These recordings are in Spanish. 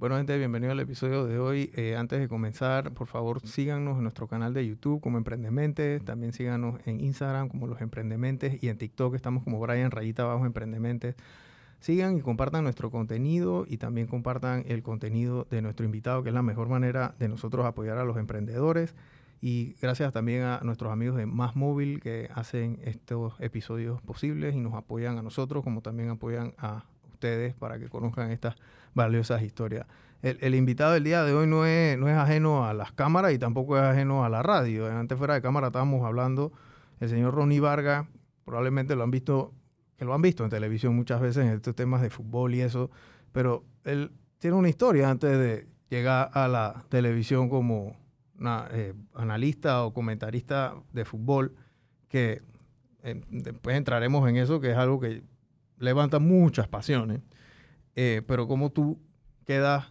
Bueno, gente, bienvenido al episodio de hoy. Eh, antes de comenzar, por favor, síganos en nuestro canal de YouTube como Emprendementes. También síganos en Instagram como Los Emprendementes y en TikTok estamos como Brian Rayita Abajo Emprendementes. Sigan y compartan nuestro contenido y también compartan el contenido de nuestro invitado, que es la mejor manera de nosotros apoyar a los emprendedores. Y gracias también a nuestros amigos de Más Móvil que hacen estos episodios posibles y nos apoyan a nosotros, como también apoyan a ustedes para que conozcan estas valiosas historias. El, invitado del día de hoy no es, no es ajeno a las cámaras y tampoco es ajeno a la radio. Antes fuera de cámara estábamos hablando, el señor Ronnie Vargas, probablemente lo han visto, que lo han visto en televisión muchas veces en estos temas de fútbol y eso, pero él tiene una historia antes de llegar a la televisión como eh, analista o comentarista de fútbol, que eh, después entraremos en eso, que es algo que levanta muchas pasiones. Eh, pero como tú quedas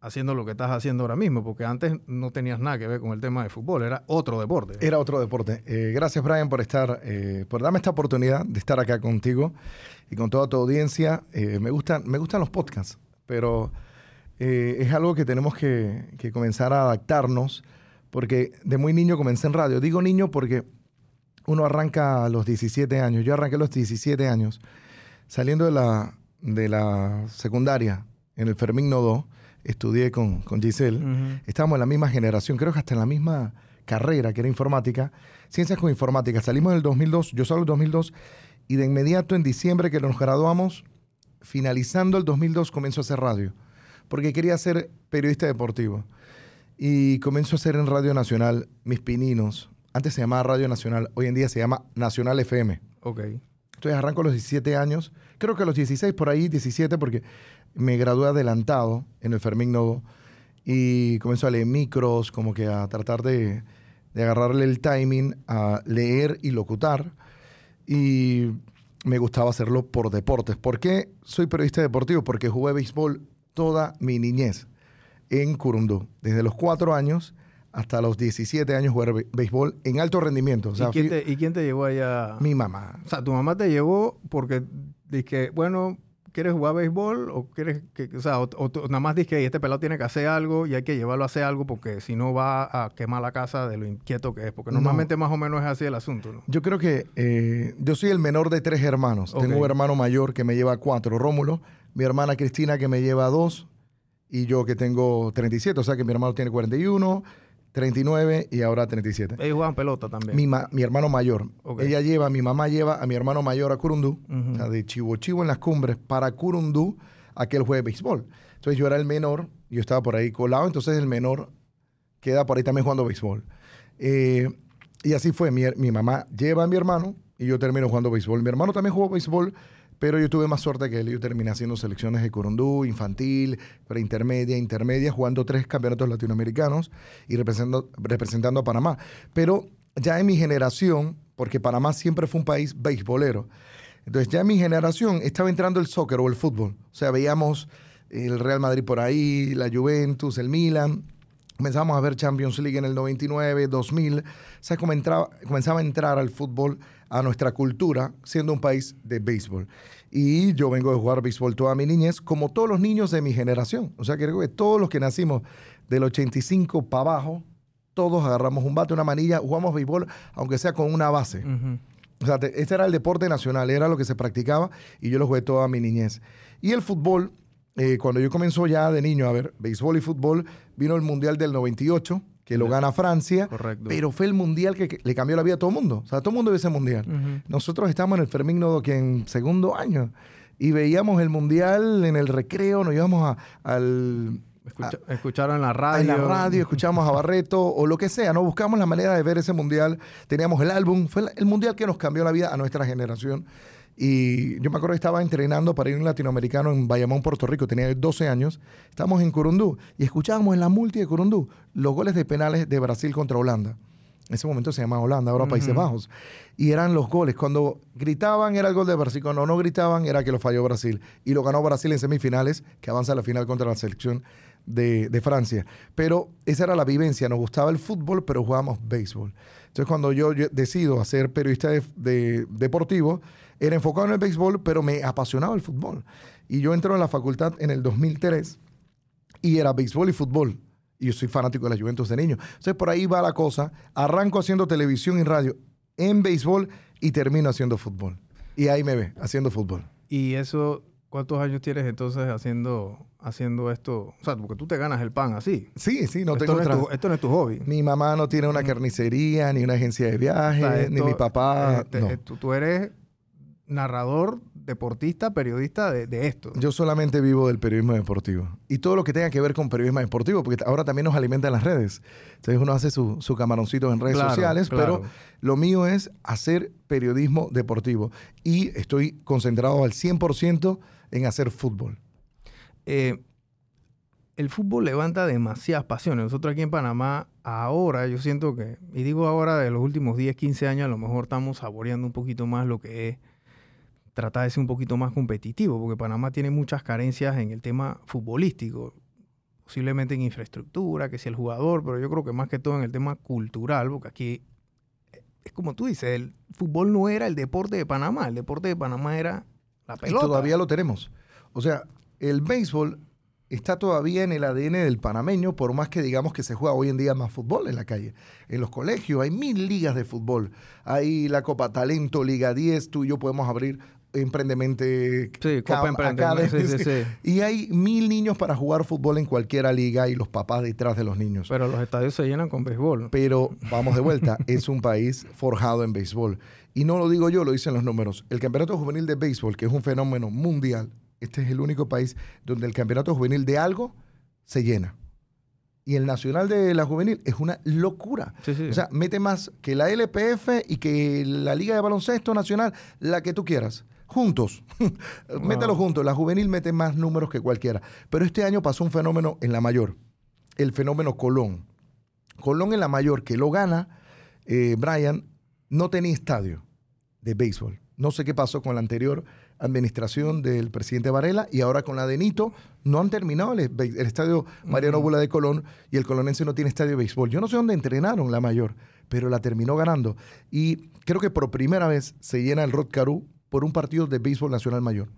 haciendo lo que estás haciendo ahora mismo, porque antes no tenías nada que ver con el tema de fútbol, era otro deporte. Era otro deporte. gracias Brian por estar, por darme esta oportunidad de estar acá contigo y con toda tu audiencia. me gustan, me gustan los podcasts, pero eh, es algo que tenemos que, comenzar a adaptarnos, porque de muy niño comencé en radio. Digo niño porque uno arranca a los 17 años. Yo arranqué a los 17 años, saliendo de la, de la secundaria en el Fermín Nodo, estudié con, con Giselle. Estábamos en la misma generación, creo que hasta en la misma carrera, que era informática. Ciencias con informática. Salimos en el 2002, yo salgo en el 2002, y de inmediato en diciembre que nos graduamos, finalizando el 2002, comienzo a hacer radio porque quería ser periodista deportivo. Y comenzó a hacer en Radio Nacional Mis Pininos. Antes se llamaba Radio Nacional, hoy en día se llama Nacional FM. Ok. Entonces arranco a los 17 años, creo que a los 16 por ahí, 17, porque me gradué adelantado en el Fermín Novo y comenzó a leer micros, como que a tratar de, de agarrarle el timing, a leer y locutar. Y me gustaba hacerlo por deportes. ¿Por qué soy periodista deportivo? Porque jugué béisbol toda mi niñez en Curundú. Desde los cuatro años hasta los 17 años jugar béisbol en alto rendimiento. ¿Y, quién te, ¿Y, quién te, llevó allá? Mi mamá. O sea, tu mamá te llevó porque dije, bueno, ¿quieres jugar béisbol? O quieres que, o sea, o, nada más dije que este pelado tiene que hacer algo y hay que llevarlo a hacer algo porque si no va a quemar la casa de lo inquieto que es. Porque normalmente más o menos es así el asunto, ¿no? Yo creo que eh, yo soy el menor de tres hermanos. Tengo un hermano mayor que me lleva cuatro, Rómulo mi hermana Cristina que me lleva dos y yo que tengo 37, o sea que mi hermano tiene 41, 39 y ahora 37. Ellos juegan pelota también. Mi, mi hermano mayor. Ella lleva, mi mamá lleva a mi hermano mayor a Curundú, o sea, de Chivo Chivo en las cumbres para Curundú, a que él juegue béisbol. Entonces yo era el menor, yo estaba por ahí colado, entonces el menor queda por ahí también jugando béisbol. Eh, y así fue, mi, mi mamá lleva a mi hermano y yo termino jugando béisbol. Mi hermano también jugó béisbol pero yo tuve más suerte que él. Yo terminé haciendo selecciones de Corundú, infantil, preintermedia, intermedia, jugando tres campeonatos latinoamericanos y representando, representando a Panamá. Pero ya en mi generación, porque Panamá siempre fue un país beisbolero, entonces ya en mi generación estaba entrando el soccer o el fútbol. O sea, veíamos el Real Madrid por ahí, la Juventus, el Milan. Comenzamos a ver Champions League en el 99, 2000. O sea, comenzaba a entrar al fútbol a nuestra cultura, siendo un país de béisbol. Y yo vengo de jugar béisbol toda mi niñez, como todos los niños de mi generación. O sea, creo que todos los que nacimos del 85 para abajo, todos agarramos un bate, una manilla, jugamos béisbol, aunque sea con una base. O sea, este era el deporte nacional, era lo que se practicaba y yo lo jugué toda mi niñez. Y el fútbol, eh, cuando yo comenzó ya de niño a ver béisbol y fútbol, vino el Mundial del 98 que lo gana Francia, pero fue el mundial que, le cambió la vida a todo el mundo. O sea, todo el mundo ve ese mundial. Nosotros estamos en el Fermín que en segundo año y veíamos el mundial en el recreo, nos íbamos al escucharon en la radio. En la radio, escuchamos a Barreto o lo que sea, ¿no? Buscamos la manera de ver ese mundial. Teníamos el álbum, fue el mundial que nos cambió la vida a nuestra generación. Y yo me acuerdo que estaba entrenando para ir a un latinoamericano en Bayamón, Puerto Rico, tenía 12 años. Estábamos en Curundú y escuchábamos en la multi de Curundú los goles de penales de Brasil contra Holanda. En ese momento se llamaba Holanda, ahora Países Bajos. Y eran los goles. Cuando gritaban era el gol de Brasil, cuando no gritaban era que lo falló Brasil. Y lo ganó Brasil en semifinales, que avanza a la final contra la selección de, Francia. Pero esa era la vivencia. Nos gustaba el fútbol, pero jugábamos béisbol. Entonces, cuando yo, decido hacer periodista de, deportivo, era enfocado en el béisbol, pero me apasionaba el fútbol. Y yo entro en la facultad en el 2003 Y era béisbol y fútbol. Y yo soy fanático de la Juventus de niño. Entonces por ahí va la cosa. Arranco haciendo televisión y radio en béisbol y termino haciendo fútbol. Y ahí me ve, haciendo fútbol. Y eso, ¿cuántos años tienes entonces haciendo, haciendo esto? O sea, porque tú te ganas el pan así. Sí, sí, no esto tengo no es tu, Esto no es tu hobby. Mi mamá no tiene una carnicería, ni una agencia de viajes, ni mi papá. Eh, no. tú, tú eres narrador deportista, periodista de, esto. Yo solamente vivo del periodismo deportivo. Y todo lo que tenga que ver con periodismo deportivo, porque ahora también nos alimentan las redes. Entonces uno hace su, su camaroncito en redes sociales, pero lo mío es hacer periodismo deportivo. Y estoy concentrado al 100% en hacer fútbol. Eh, el fútbol levanta demasiadas pasiones. Nosotros aquí en Panamá, ahora yo siento que, y digo ahora de los últimos 10, 15 años, a lo mejor estamos saboreando un poquito más lo que es trata de ser un poquito más competitivo, porque Panamá tiene muchas carencias en el tema futbolístico, posiblemente en infraestructura, que sea el jugador, pero yo creo que más que todo en el tema cultural, porque aquí eh, es como tú dices, el fútbol no era el deporte de Panamá, el deporte de Panamá era la pelota. Y todavía lo tenemos. O sea, el béisbol está todavía en el ADN del panameño, por más que digamos que se juega hoy en día más fútbol en la calle. En los colegios hay mil ligas de fútbol. Hay la Copa Talento, Liga 10, tú y yo podemos abrir Emprendemente. Sí, Copa Y hay mil niños para jugar fútbol en cualquier liga y los papás detrás de los niños. Pero los estadios se llenan con béisbol. Pero vamos de vuelta, es un país forjado en béisbol. Y no lo digo yo, lo dicen los números. El Campeonato Juvenil de Béisbol, que es un fenómeno mundial, este es el único país donde el Campeonato Juvenil de algo se llena. Y el Nacional de la Juvenil es una locura. O sea, mete más que la LPF y que la Liga de Baloncesto Nacional, la que tú quieras juntos. Mételo juntos. La juvenil mete más números que cualquiera. Pero este año pasó un fenómeno en la mayor. El fenómeno Colón. Colón en la mayor, que lo gana, eh, Brian, no tenía estadio de béisbol. No sé qué pasó con la anterior administración del presidente Varela y ahora con la de Nito no han terminado el, estadio Mariano Bula de Colón y el colonense no tiene estadio de béisbol. Yo no sé dónde entrenaron la mayor, pero la terminó ganando. Y creo que por primera vez se llena el Rod Caru por un partido de béisbol nacional mayor.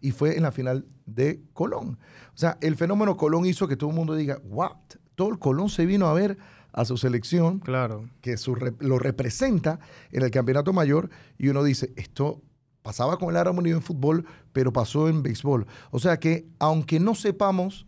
Y fue en la final de Colón. O sea, el fenómeno Colón hizo que todo el mundo diga, what? Todo el Colón se vino a ver a su selección, claro. que lo representa en el campeonato mayor, y uno dice, esto pasaba con el Árabe Unido en fútbol, pero pasó en béisbol. O sea que, aunque no sepamos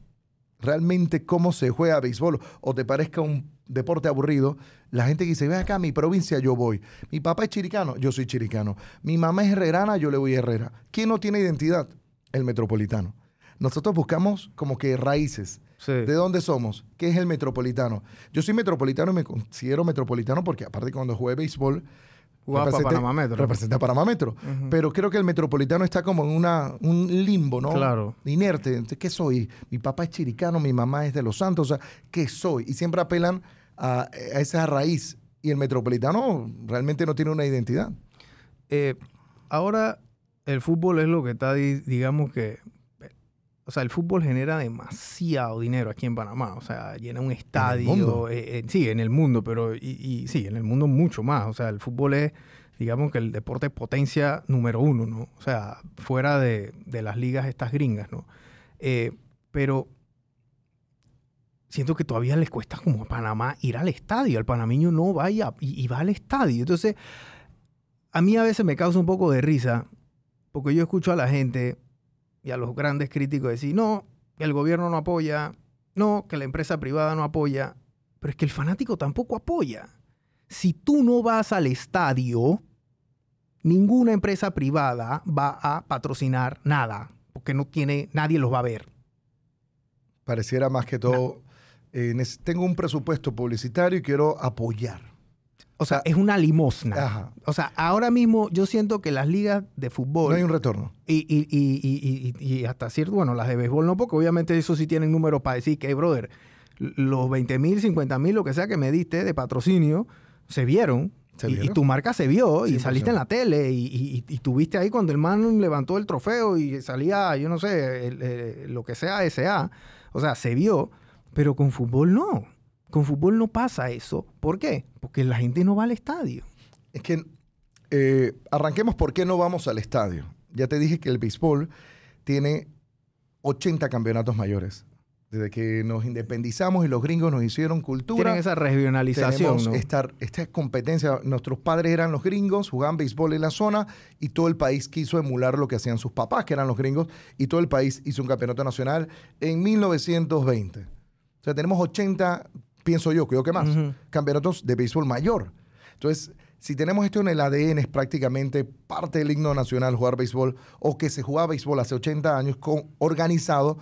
realmente cómo se juega béisbol, o te parezca un deporte aburrido, la gente que dice, ve acá, mi provincia yo voy. Mi papá es chiricano, yo soy chiricano. Mi mamá es herrerana, yo le voy a Herrera. ¿Quién no tiene identidad? El metropolitano. Nosotros buscamos como que raíces. ¿De dónde somos? ¿Qué es el metropolitano? Yo soy metropolitano y me considero metropolitano porque aparte cuando jugué béisbol, representa Panamá Metro. Representa Panamá Metro. Pero creo que el metropolitano está como en una, un limbo, ¿no? Claro. Inerte. ¿Qué soy? Mi papá es chiricano, mi mamá es de Los Santos. O sea, ¿qué soy? Y siempre apelan a, esa raíz. Y el metropolitano realmente no tiene una identidad. Eh, ahora, el fútbol es lo que está, digamos que. O sea, el fútbol genera demasiado dinero aquí en Panamá. O sea, llena un estadio. Eh, eh, sí, en el mundo, pero. Y, sí, en el mundo mucho más. O sea, el fútbol es, digamos que el deporte potencia número uno, ¿no? O sea, fuera de, de las ligas estas gringas, ¿no? pero siento que todavía les cuesta como a Panamá ir al estadio. El panameño no vaya y, va al estadio. Entonces, a mí a veces me causa un poco de risa porque yo escucho a la gente y a los grandes críticos decir, no, que el gobierno no apoya, no, que la empresa privada no apoya, pero es que el fanático tampoco apoya. Si tú no vas al estadio, ninguna empresa privada va a patrocinar nada, porque no tiene, nadie los va a ver. Pareciera más que todo tengo un presupuesto publicitario y quiero apoyar. O sea, es una limosna. O sea, ahora mismo yo siento que las ligas de fútbol... No hay un retorno. Y, y, y, y hasta cierto, bueno, las de béisbol no, porque obviamente eso sí tienen números para decir que, brother, los 20 mil, 50 mil, lo que sea que me diste de patrocinio, se vieron. Y, tu marca se vio y saliste en la tele y, tuviste ahí cuando el man levantó el trofeo y salía, yo no sé, lo que sea SA. O sea, se vio. Pero con fútbol no. Con fútbol no pasa eso. ¿Por qué? Porque la gente no va al estadio. Es que eh, arranquemos por qué no vamos al estadio. Ya te dije que el béisbol tiene 80 campeonatos mayores. desde que nos independizamos y los gringos nos hicieron cultura. Tienen esa regionalización, ¿no? esta, esta competencia. Nuestros padres eran los gringos, jugaban béisbol en la zona y todo el país quiso emular lo que hacían sus papás, que eran los gringos, y todo el país hizo un campeonato nacional en 1920. O sea, tenemos 80, pienso yo, creo que más, campeonatos de béisbol mayor. Entonces, si tenemos esto en el ADN, es prácticamente parte del himno nacional jugar béisbol, o que se jugaba béisbol hace 80 años con, organizado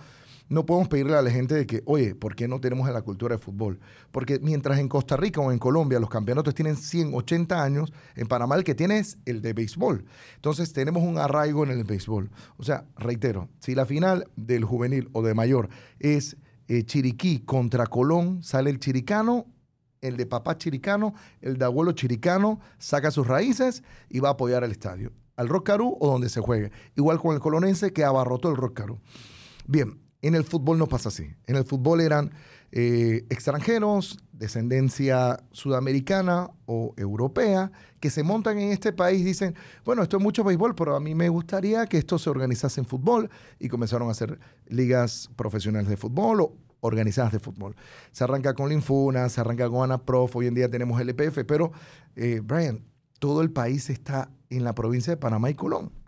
no podemos pedirle a la gente de que, oye, ¿por qué no tenemos la cultura de fútbol? Porque mientras en Costa Rica o en Colombia los campeonatos tienen 180 años, en Panamá el que tiene es el de béisbol. Entonces tenemos un arraigo en el béisbol. O sea, reitero, si la final del juvenil o de mayor es eh, Chiriquí contra Colón, sale el chiricano el de papá chiricano, el de abuelo chiricano, saca sus raíces y va a apoyar al estadio, al Rock o donde se juegue. Igual con el colonense que abarrotó el Rock Bien, en el fútbol no pasa así. En el fútbol eran eh, extranjeros, descendencia sudamericana o europea, que se montan en este país dicen, bueno, esto es mucho béisbol, pero a mí me gustaría que esto se organizase en fútbol. Y comenzaron a hacer ligas profesionales de fútbol o organizadas de fútbol. Se arranca con Linfuna, se arranca con ANAPROF, hoy en día tenemos LPF, pero, eh, Brian, todo el país está en la provincia de Panamá y Colón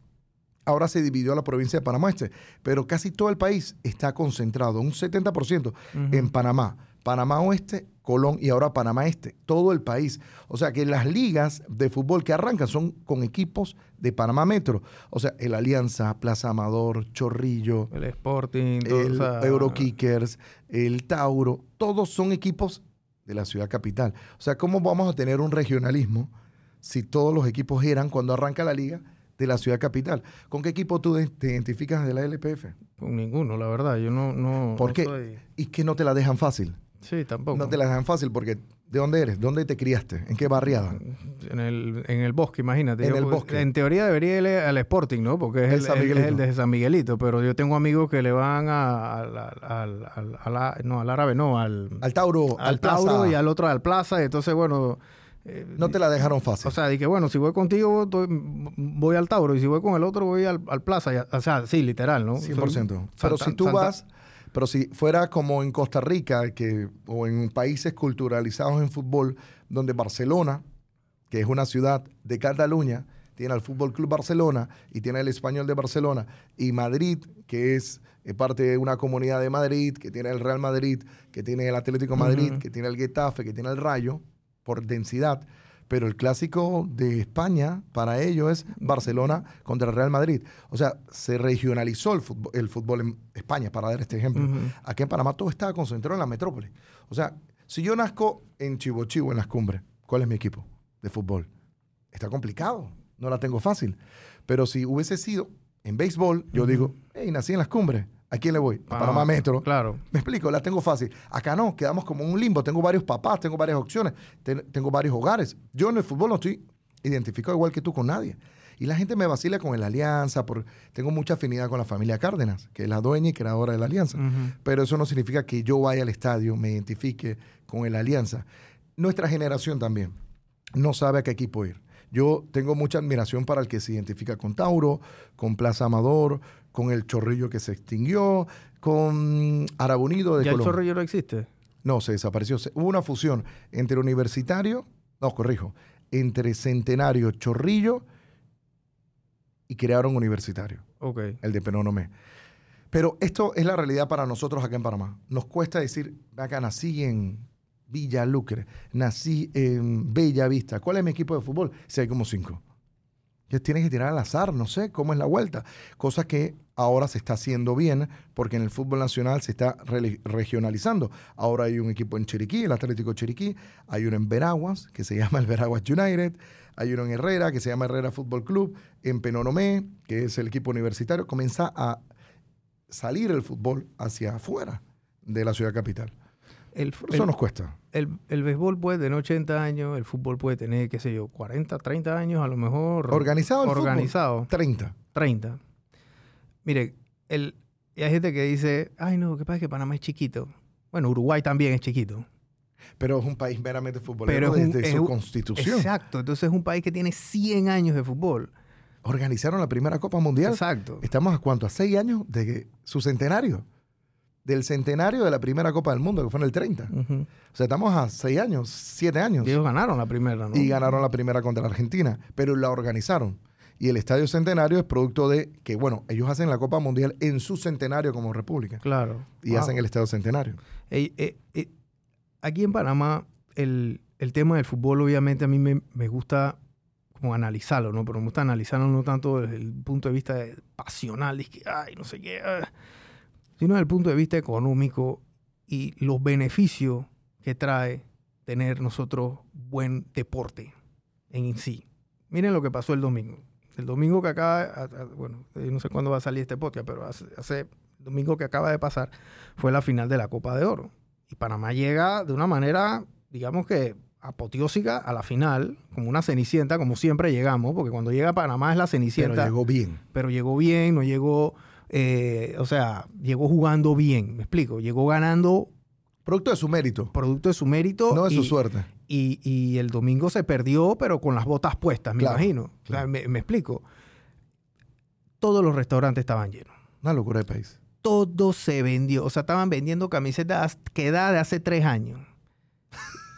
ahora se dividió la provincia de Panamá Este, pero casi todo el país está concentrado, un 70% en Panamá, Panamá Oeste, Colón y ahora Panamá Este, todo el país. O sea que las ligas de fútbol que arrancan son con equipos de Panamá Metro. O sea, el Alianza, Plaza Amador, Chorrillo, el Sporting, el Eurokickers, el Tauro, todos son equipos de la ciudad capital. O sea, ¿cómo vamos a tener un regionalismo si todos los equipos eran cuando arranca la liga? De la ciudad capital. ¿Con qué equipo tú te identificas de la LPF? Con ninguno, la verdad. Yo no. no ¿Por qué? ¿Y que no te la dejan fácil? Sí, tampoco. No te la dejan fácil porque ¿de dónde eres? ¿Dónde te criaste? ¿En qué barriada? En el, en el bosque, imagínate. En el bosque. En teoría debería ir al Sporting, ¿no? Porque es el, de San Miguelito. Pero yo tengo amigos que le van al, no, al árabe, no, al... Al Tauro. Al, Tauro y al otro al Plaza. Entonces, bueno eh, no te la dejaron fácil. O sea, dije, bueno, si voy contigo, voy al Tauro, y si voy con el otro, voy al, Plaza. o sea, sí, literal, ¿no? 100%. pero si tú vas, pero si fuera como en Costa Rica, que, o en países culturalizados en fútbol, donde Barcelona, que es una ciudad de Cataluña, tiene al Fútbol Club Barcelona y tiene el Español de Barcelona, y Madrid, que es eh, parte de una comunidad de Madrid, que tiene el Real Madrid, que tiene el Atlético Madrid, que tiene el Getafe, que tiene el Rayo, por densidad. Pero el clásico de España para ellos es Barcelona contra el Real Madrid. O sea, se regionalizó el fútbol, el fútbol en España, para dar este ejemplo. Aquí en Panamá todo estaba concentrado en la metrópoli. O sea, si yo nazco en Chivo Chivo, en las cumbres, ¿cuál es mi equipo de fútbol? Está complicado, no la tengo fácil. Pero si hubiese sido en béisbol, yo digo, hey, nací en las cumbres. ¿A quién le voy? A Panamá Metro. Claro. Me explico, la tengo fácil. Acá no, quedamos como en un limbo. Tengo varios papás, tengo varias opciones, tengo varios hogares. Yo en el fútbol no estoy identificado igual que tú con nadie. Y la gente me vacila con el Alianza, por, tengo mucha afinidad con la familia Cárdenas, que es la dueña y creadora de la Alianza. Pero eso no significa que yo vaya al estadio, me identifique con el Alianza. Nuestra generación también no sabe a qué equipo ir. Yo tengo mucha admiración para el que se identifica con Tauro, con Plaza Amador, con el Chorrillo que se extinguió, con Arabunido de ¿Ya el Chorrillo no existe? No, se desapareció. Hubo una fusión entre Universitario, no, corrijo, entre Centenario, Chorrillo y crearon Universitario. Ok. El de Penonomé. Pero esto es la realidad para nosotros acá en Panamá. Nos cuesta decir, acá nací en Villa Lucre, nací en Bella Vista. ¿Cuál es mi equipo de fútbol? Si hay como cinco. Que tienes que tirar al azar, no sé cómo es la vuelta. Cosa que ahora se está haciendo bien porque en el fútbol nacional se está regionalizando. Ahora hay un equipo en Chiriquí, el Atlético Chiriquí, hay uno en Veraguas que se llama el Veraguas United, hay uno en Herrera que se llama Herrera Fútbol Club, en Penonomé, que es el equipo universitario, comienza a salir el fútbol hacia afuera de la ciudad capital. Eso nos cuesta. El, el, béisbol puede tener 80 años, el fútbol puede tener, qué sé yo, 40, 30 años, a lo mejor. ¿Organizado el Organizado. Fútbol? 30. 30. Mire, el, y hay gente que dice, ay no, ¿qué pasa? Que Panamá es chiquito. Bueno, Uruguay también es chiquito. Pero es un país meramente futbolero Pero desde su constitución. Exacto, entonces es un país que tiene 100 años de fútbol. Organizaron la primera Copa Mundial. Exacto. Estamos a cuánto? A 6 años de su centenario. Del centenario de la primera Copa del Mundo, que fue en el 30. O sea, estamos a seis años, siete años. Y ellos ganaron la primera, ¿no? Y ganaron la primera contra la Argentina, pero la organizaron. Y el Estadio Centenario es producto de que, bueno, ellos hacen la Copa Mundial en su centenario como república. Claro. Y hacen el Estadio Centenario. Eh, eh, aquí en Panamá, el, tema del fútbol, obviamente, a mí me, me, gusta como analizarlo, ¿no? Pero me gusta analizarlo no tanto desde el punto de vista pasional, de que, ay, no sé qué, ah", sino desde el punto de vista económico y los beneficios que trae tener nosotros buen deporte en sí. Miren lo que pasó el domingo. El domingo que acaba, bueno, no sé cuándo va a salir este podcast, pero hace, el domingo que acaba de pasar fue la final de la Copa de Oro. Y Panamá llega de una manera, digamos que apoteósica a la final, como una cenicienta, como siempre llegamos, porque cuando llega Panamá es la cenicienta. Pero llegó bien. Pero llegó bien, no llegó, eh, o sea, llegó jugando bien, me explico, llegó ganando. Producto de su mérito. Producto de su mérito. No de su suerte. Y, el domingo se perdió, pero con las botas puestas, me imagino. me, explico. Todos los restaurantes estaban llenos. Una locura de país. Todo se vendió. O sea, estaban vendiendo camisetas que da de hace tres años.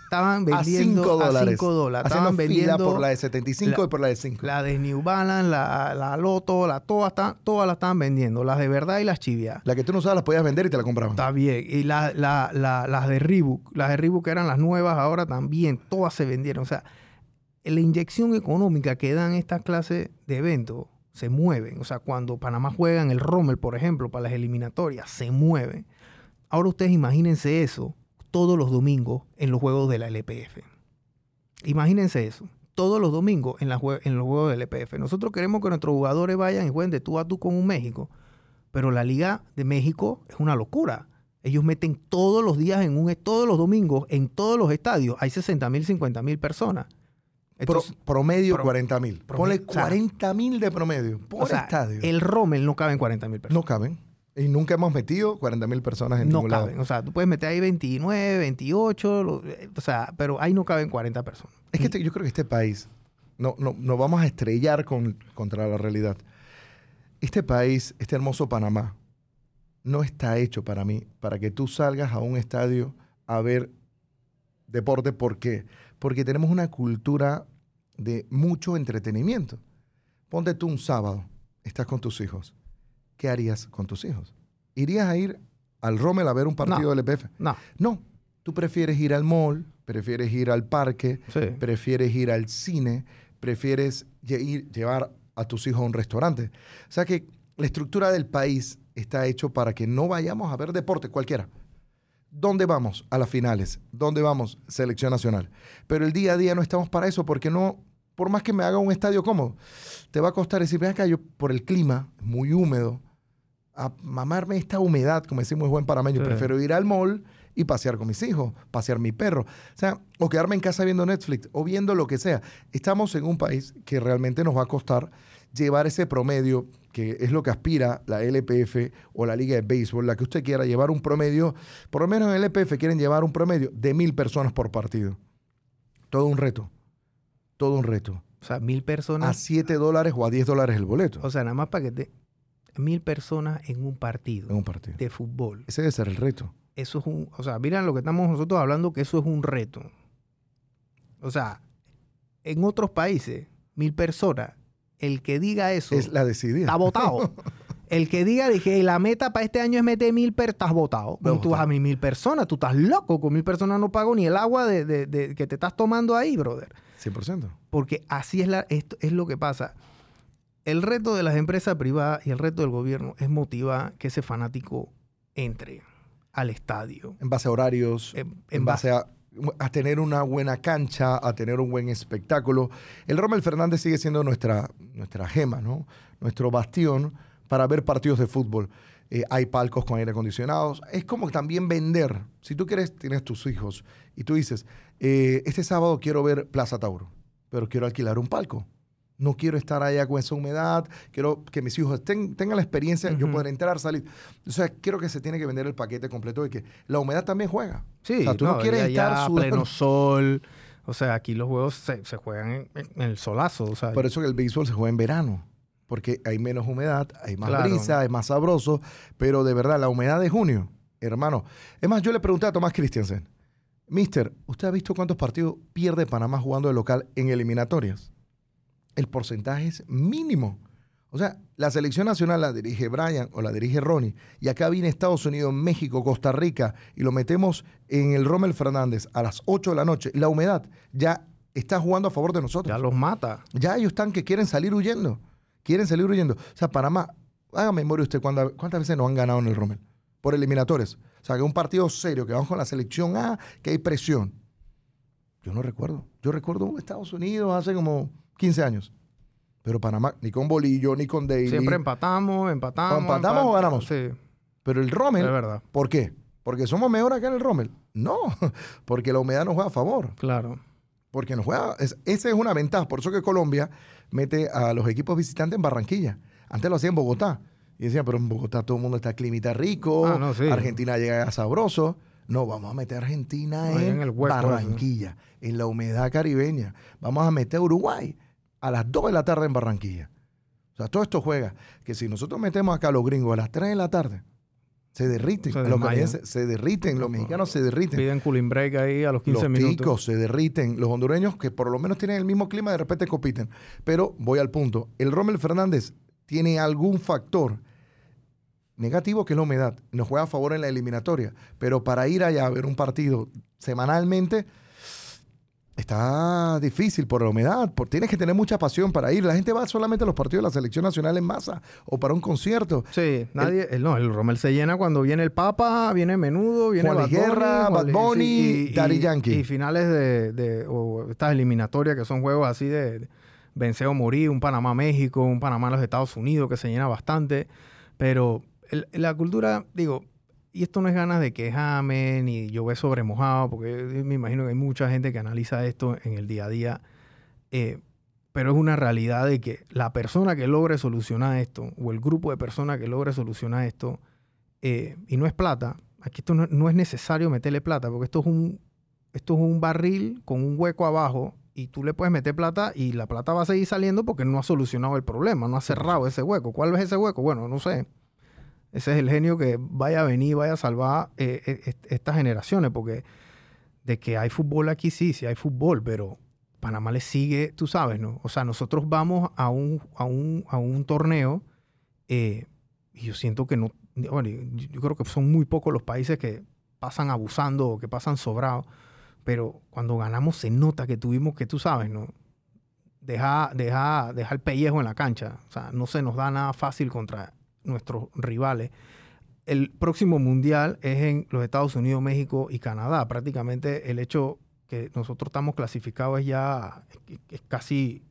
Estaban vendiendo a 5 dólares. Estaban vendiendo por la de 75 y por la de 5. La de New Balance, la, la Loto, la, todas, todas las estaban vendiendo. Las de verdad y las chivias. La que tú no sabes las podías vender y te la compraban. Está bien. Y las de Reebok, las de Reebok que eran las nuevas ahora también, todas se vendieron. O sea, la inyección económica que dan estas clases de eventos se mueven. O sea, cuando Panamá juega en el Rommel, por ejemplo, para las eliminatorias, se mueven. Ahora ustedes imagínense eso todos los domingos en los juegos de la LPF. Imagínense eso. Todos los domingos en, los juegos de la LPF. Nosotros queremos que nuestros jugadores vayan y jueguen de tú a tú con un México. Pero la Liga de México es una locura. Ellos meten todos los días en un todos los domingos en todos los estadios hay 60 mil, 50 mil personas. promedio 40 mil. Ponle 40 mil de promedio por estadio. El Rommel no caben 40 mil personas. No caben. Y nunca hemos metido 40 mil personas en no caben. O sea, tú puedes meter ahí 29, 28, o sea, pero ahí no caben 40 personas. Es que este, yo creo que este país, no, no, vamos a estrellar contra la realidad. Este país, este hermoso Panamá, no está hecho para mí, para que tú salgas a un estadio a ver deporte. ¿Por qué? Porque tenemos una cultura de mucho entretenimiento. Ponte tú un sábado, estás con tus hijos ¿qué harías con tus hijos? ¿Irías a ir al Rommel a ver un partido del EPF? No. No. Tú prefieres ir al mall, prefieres ir al parque, prefieres ir al cine, prefieres ir, llevar a tus hijos a un restaurante. O sea que la estructura del país está hecho para que no vayamos a ver deporte cualquiera. ¿Dónde vamos? A las finales. ¿Dónde vamos? Selección nacional. Pero el día a día no estamos para eso porque no, por más que me haga un estadio cómodo, te va a costar decir, acá, yo por el clima, muy húmedo, a mamarme esta humedad, como decimos buen parameño. Prefiero ir al mall y pasear con mis hijos, pasear mi perro. O sea, o quedarme en casa viendo Netflix o viendo lo que sea. Estamos en un país que realmente nos va a costar llevar ese promedio, que es lo que aspira la LPF o la Liga de Béisbol, la que usted quiera, llevar un promedio, por lo menos en el LPF quieren llevar un promedio de mil personas por partido. Todo un reto. Todo un reto. O sea, mil personas. A 7 dólares o a 10 dólares el boleto. O sea, nada más para que te mil personas en un partido. En un partido. De fútbol. Ese debe ser el reto. Eso es un, o sea, miren lo que estamos nosotros hablando, que eso es un reto. O sea, en otros países, mil personas, el que diga eso... Es la decidida. Está votado. el que diga, dije, la meta para este año es meter mil personas, estás votado. tú vas a mil, mil personas, tú estás loco, con mil personas no pago ni el agua de, de, que te estás tomando ahí, brother. 100%. Porque así es, la, esto es lo que pasa. El reto de las empresas privadas y el reto del gobierno es motivar que ese fanático entre al estadio. En base a horarios, en, base, a, tener una buena cancha, a tener un buen espectáculo. El Rommel Fernández sigue siendo nuestra, nuestra gema, ¿no? Nuestro bastión para ver partidos de fútbol. Eh, hay palcos con aire acondicionado. Es como también vender. Si tú quieres, tienes tus hijos y tú dices, eh, este sábado quiero ver Plaza Tauro, pero quiero alquilar un palco no quiero estar allá con esa humedad, quiero que mis hijos tengan la experiencia, yo poder entrar, salir. O sea, quiero que se tiene que vender el paquete completo de que la humedad también juega. Sí, o sea, tú no, quieres estar pleno sol. O sea, aquí los juegos se, juegan en, el solazo. O sea, Por eso que el béisbol se juega en verano. Porque hay menos humedad, hay más brisa, es más sabroso. Pero de verdad, la humedad de junio hermano. Es más, yo le pregunté a Tomás Christiansen, Mister, ¿usted ha visto cuántos partidos pierde Panamá jugando de local en eliminatorias? El porcentaje es mínimo. O sea, la selección nacional la dirige Brian o la dirige Ronnie, y acá viene Estados Unidos, México, Costa Rica, y lo metemos en el Rommel Fernández a las 8 de la noche. La humedad ya está jugando a favor de nosotros. Ya los mata. Ya ellos están que quieren salir huyendo. Quieren salir huyendo. O sea, Panamá, haga memoria usted, ¿cuántas veces nos han ganado en el Rommel? Por eliminatorios. O sea, que un partido serio, que vamos con la selección A, que hay presión. Yo no recuerdo. Yo recuerdo Estados Unidos hace como 15 años. Pero Panamá, ni con Bolillo, ni con Daly. Siempre empatamos, empatamos. empatamos o ganamos. Sí. Pero el Rommel. Es verdad. ¿Por qué? ¿Porque somos mejor acá en el Rommel? No, porque la humedad nos juega a favor. Claro. Porque nos juega. esa es una ventaja. Por eso que Colombia mete a los equipos visitantes en Barranquilla. Antes lo hacía en Bogotá. Y decían, pero en Bogotá todo el mundo está climita rico. Ah, Argentina llega sabroso. No, vamos a meter a Argentina en, Barranquilla, en la humedad caribeña. Vamos a meter a Uruguay a las 2 de la tarde en Barranquilla. O sea, todo esto juega. Que si nosotros metemos acá a los gringos a las 3 de la tarde, se derriten. los se derriten, los mexicanos se derriten. Piden cooling break ahí a los 15 minutos. Los ticos se derriten. Los hondureños, que por lo menos tienen el mismo clima, de repente compiten. Pero voy al punto. El Rommel Fernández tiene algún factor negativo que es la humedad. Nos juega a favor en la eliminatoria. Pero para ir allá a ver un partido semanalmente Está difícil por la humedad, por, tienes que tener mucha pasión para ir. La gente va solamente a los partidos de la selección nacional en masa o para un concierto. Sí, nadie, el, no, el Rommel se llena cuando viene el Papa, viene Menudo, viene Juan Guerra, Bad Bunny, y, Daddy Yankee. Y finales de, de o estas eliminatorias que son juegos así de, vencer o morir, un Panamá-México, un Panamá los Estados Unidos que se llena bastante. Pero la cultura, digo, y esto no es ganas de quejarme ni llover sobre mojado, porque me imagino que hay mucha gente que analiza esto en el día a día. Eh, pero es una realidad de que la persona que logre solucionar esto, o el grupo de personas que logre solucionar esto, eh, y no es plata, aquí esto no, es necesario meterle plata, porque esto es, un, esto es un barril con un hueco abajo y tú le puedes meter plata y la plata va a seguir saliendo porque no ha solucionado el problema, no ha cerrado ese hueco. ¿Cuál es ese hueco? Bueno, no sé. Ese es el genio que vaya a venir, vaya a salvar eh, eh, estas generaciones, porque de que hay fútbol aquí, sí, sí hay fútbol, pero Panamá le sigue, tú sabes, ¿no? O sea, nosotros vamos a un, a un, torneo eh, y yo siento que no, yo creo que son muy pocos los países que pasan abusando o que pasan sobrados, pero cuando ganamos se nota que tuvimos que, tú sabes, ¿no? Dejar, dejar, dejar el pellejo en la cancha. O sea, no se nos da nada fácil contra nuestros rivales. El próximo mundial es en los Estados Unidos, México y Canadá. Prácticamente el hecho que nosotros estamos clasificados es ya es casi,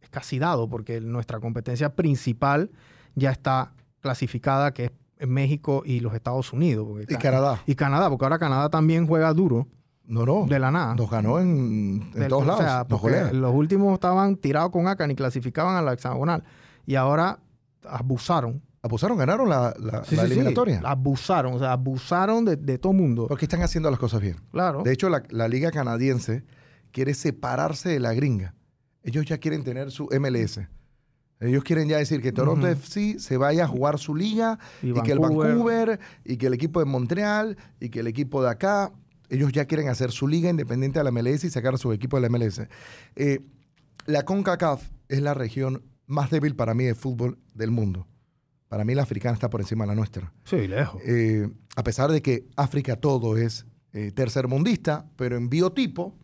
es casi dado, porque nuestra competencia principal ya está clasificada, que es México y los Estados Unidos. y Canadá. Y Canadá, porque ahora Canadá también juega duro. No, no. De la nada. Nos ganó en, todos lados. los últimos estaban tirados con ACA, ni clasificaban a la hexagonal. Y ahora abusaron abusaron, ganaron la, eliminatoria. abusaron, o sea, abusaron de, de todo mundo. Porque están haciendo las cosas bien. Claro. De hecho, la, liga canadiense quiere separarse de la gringa. Ellos ya quieren tener su MLS. Ellos quieren ya decir que Toronto FC se vaya a jugar su liga y, que el Vancouver y que el equipo de Montreal y que el equipo de acá, ellos ya quieren hacer su liga independiente de la MLS y sacar su equipo de la MLS. Eh, la CONCACAF es la región más débil para mí de fútbol del mundo. Para mí la africana está por encima de la nuestra. Sí, lejos. Eh, a pesar de que África todo es eh, tercermundista, pero en biotipo,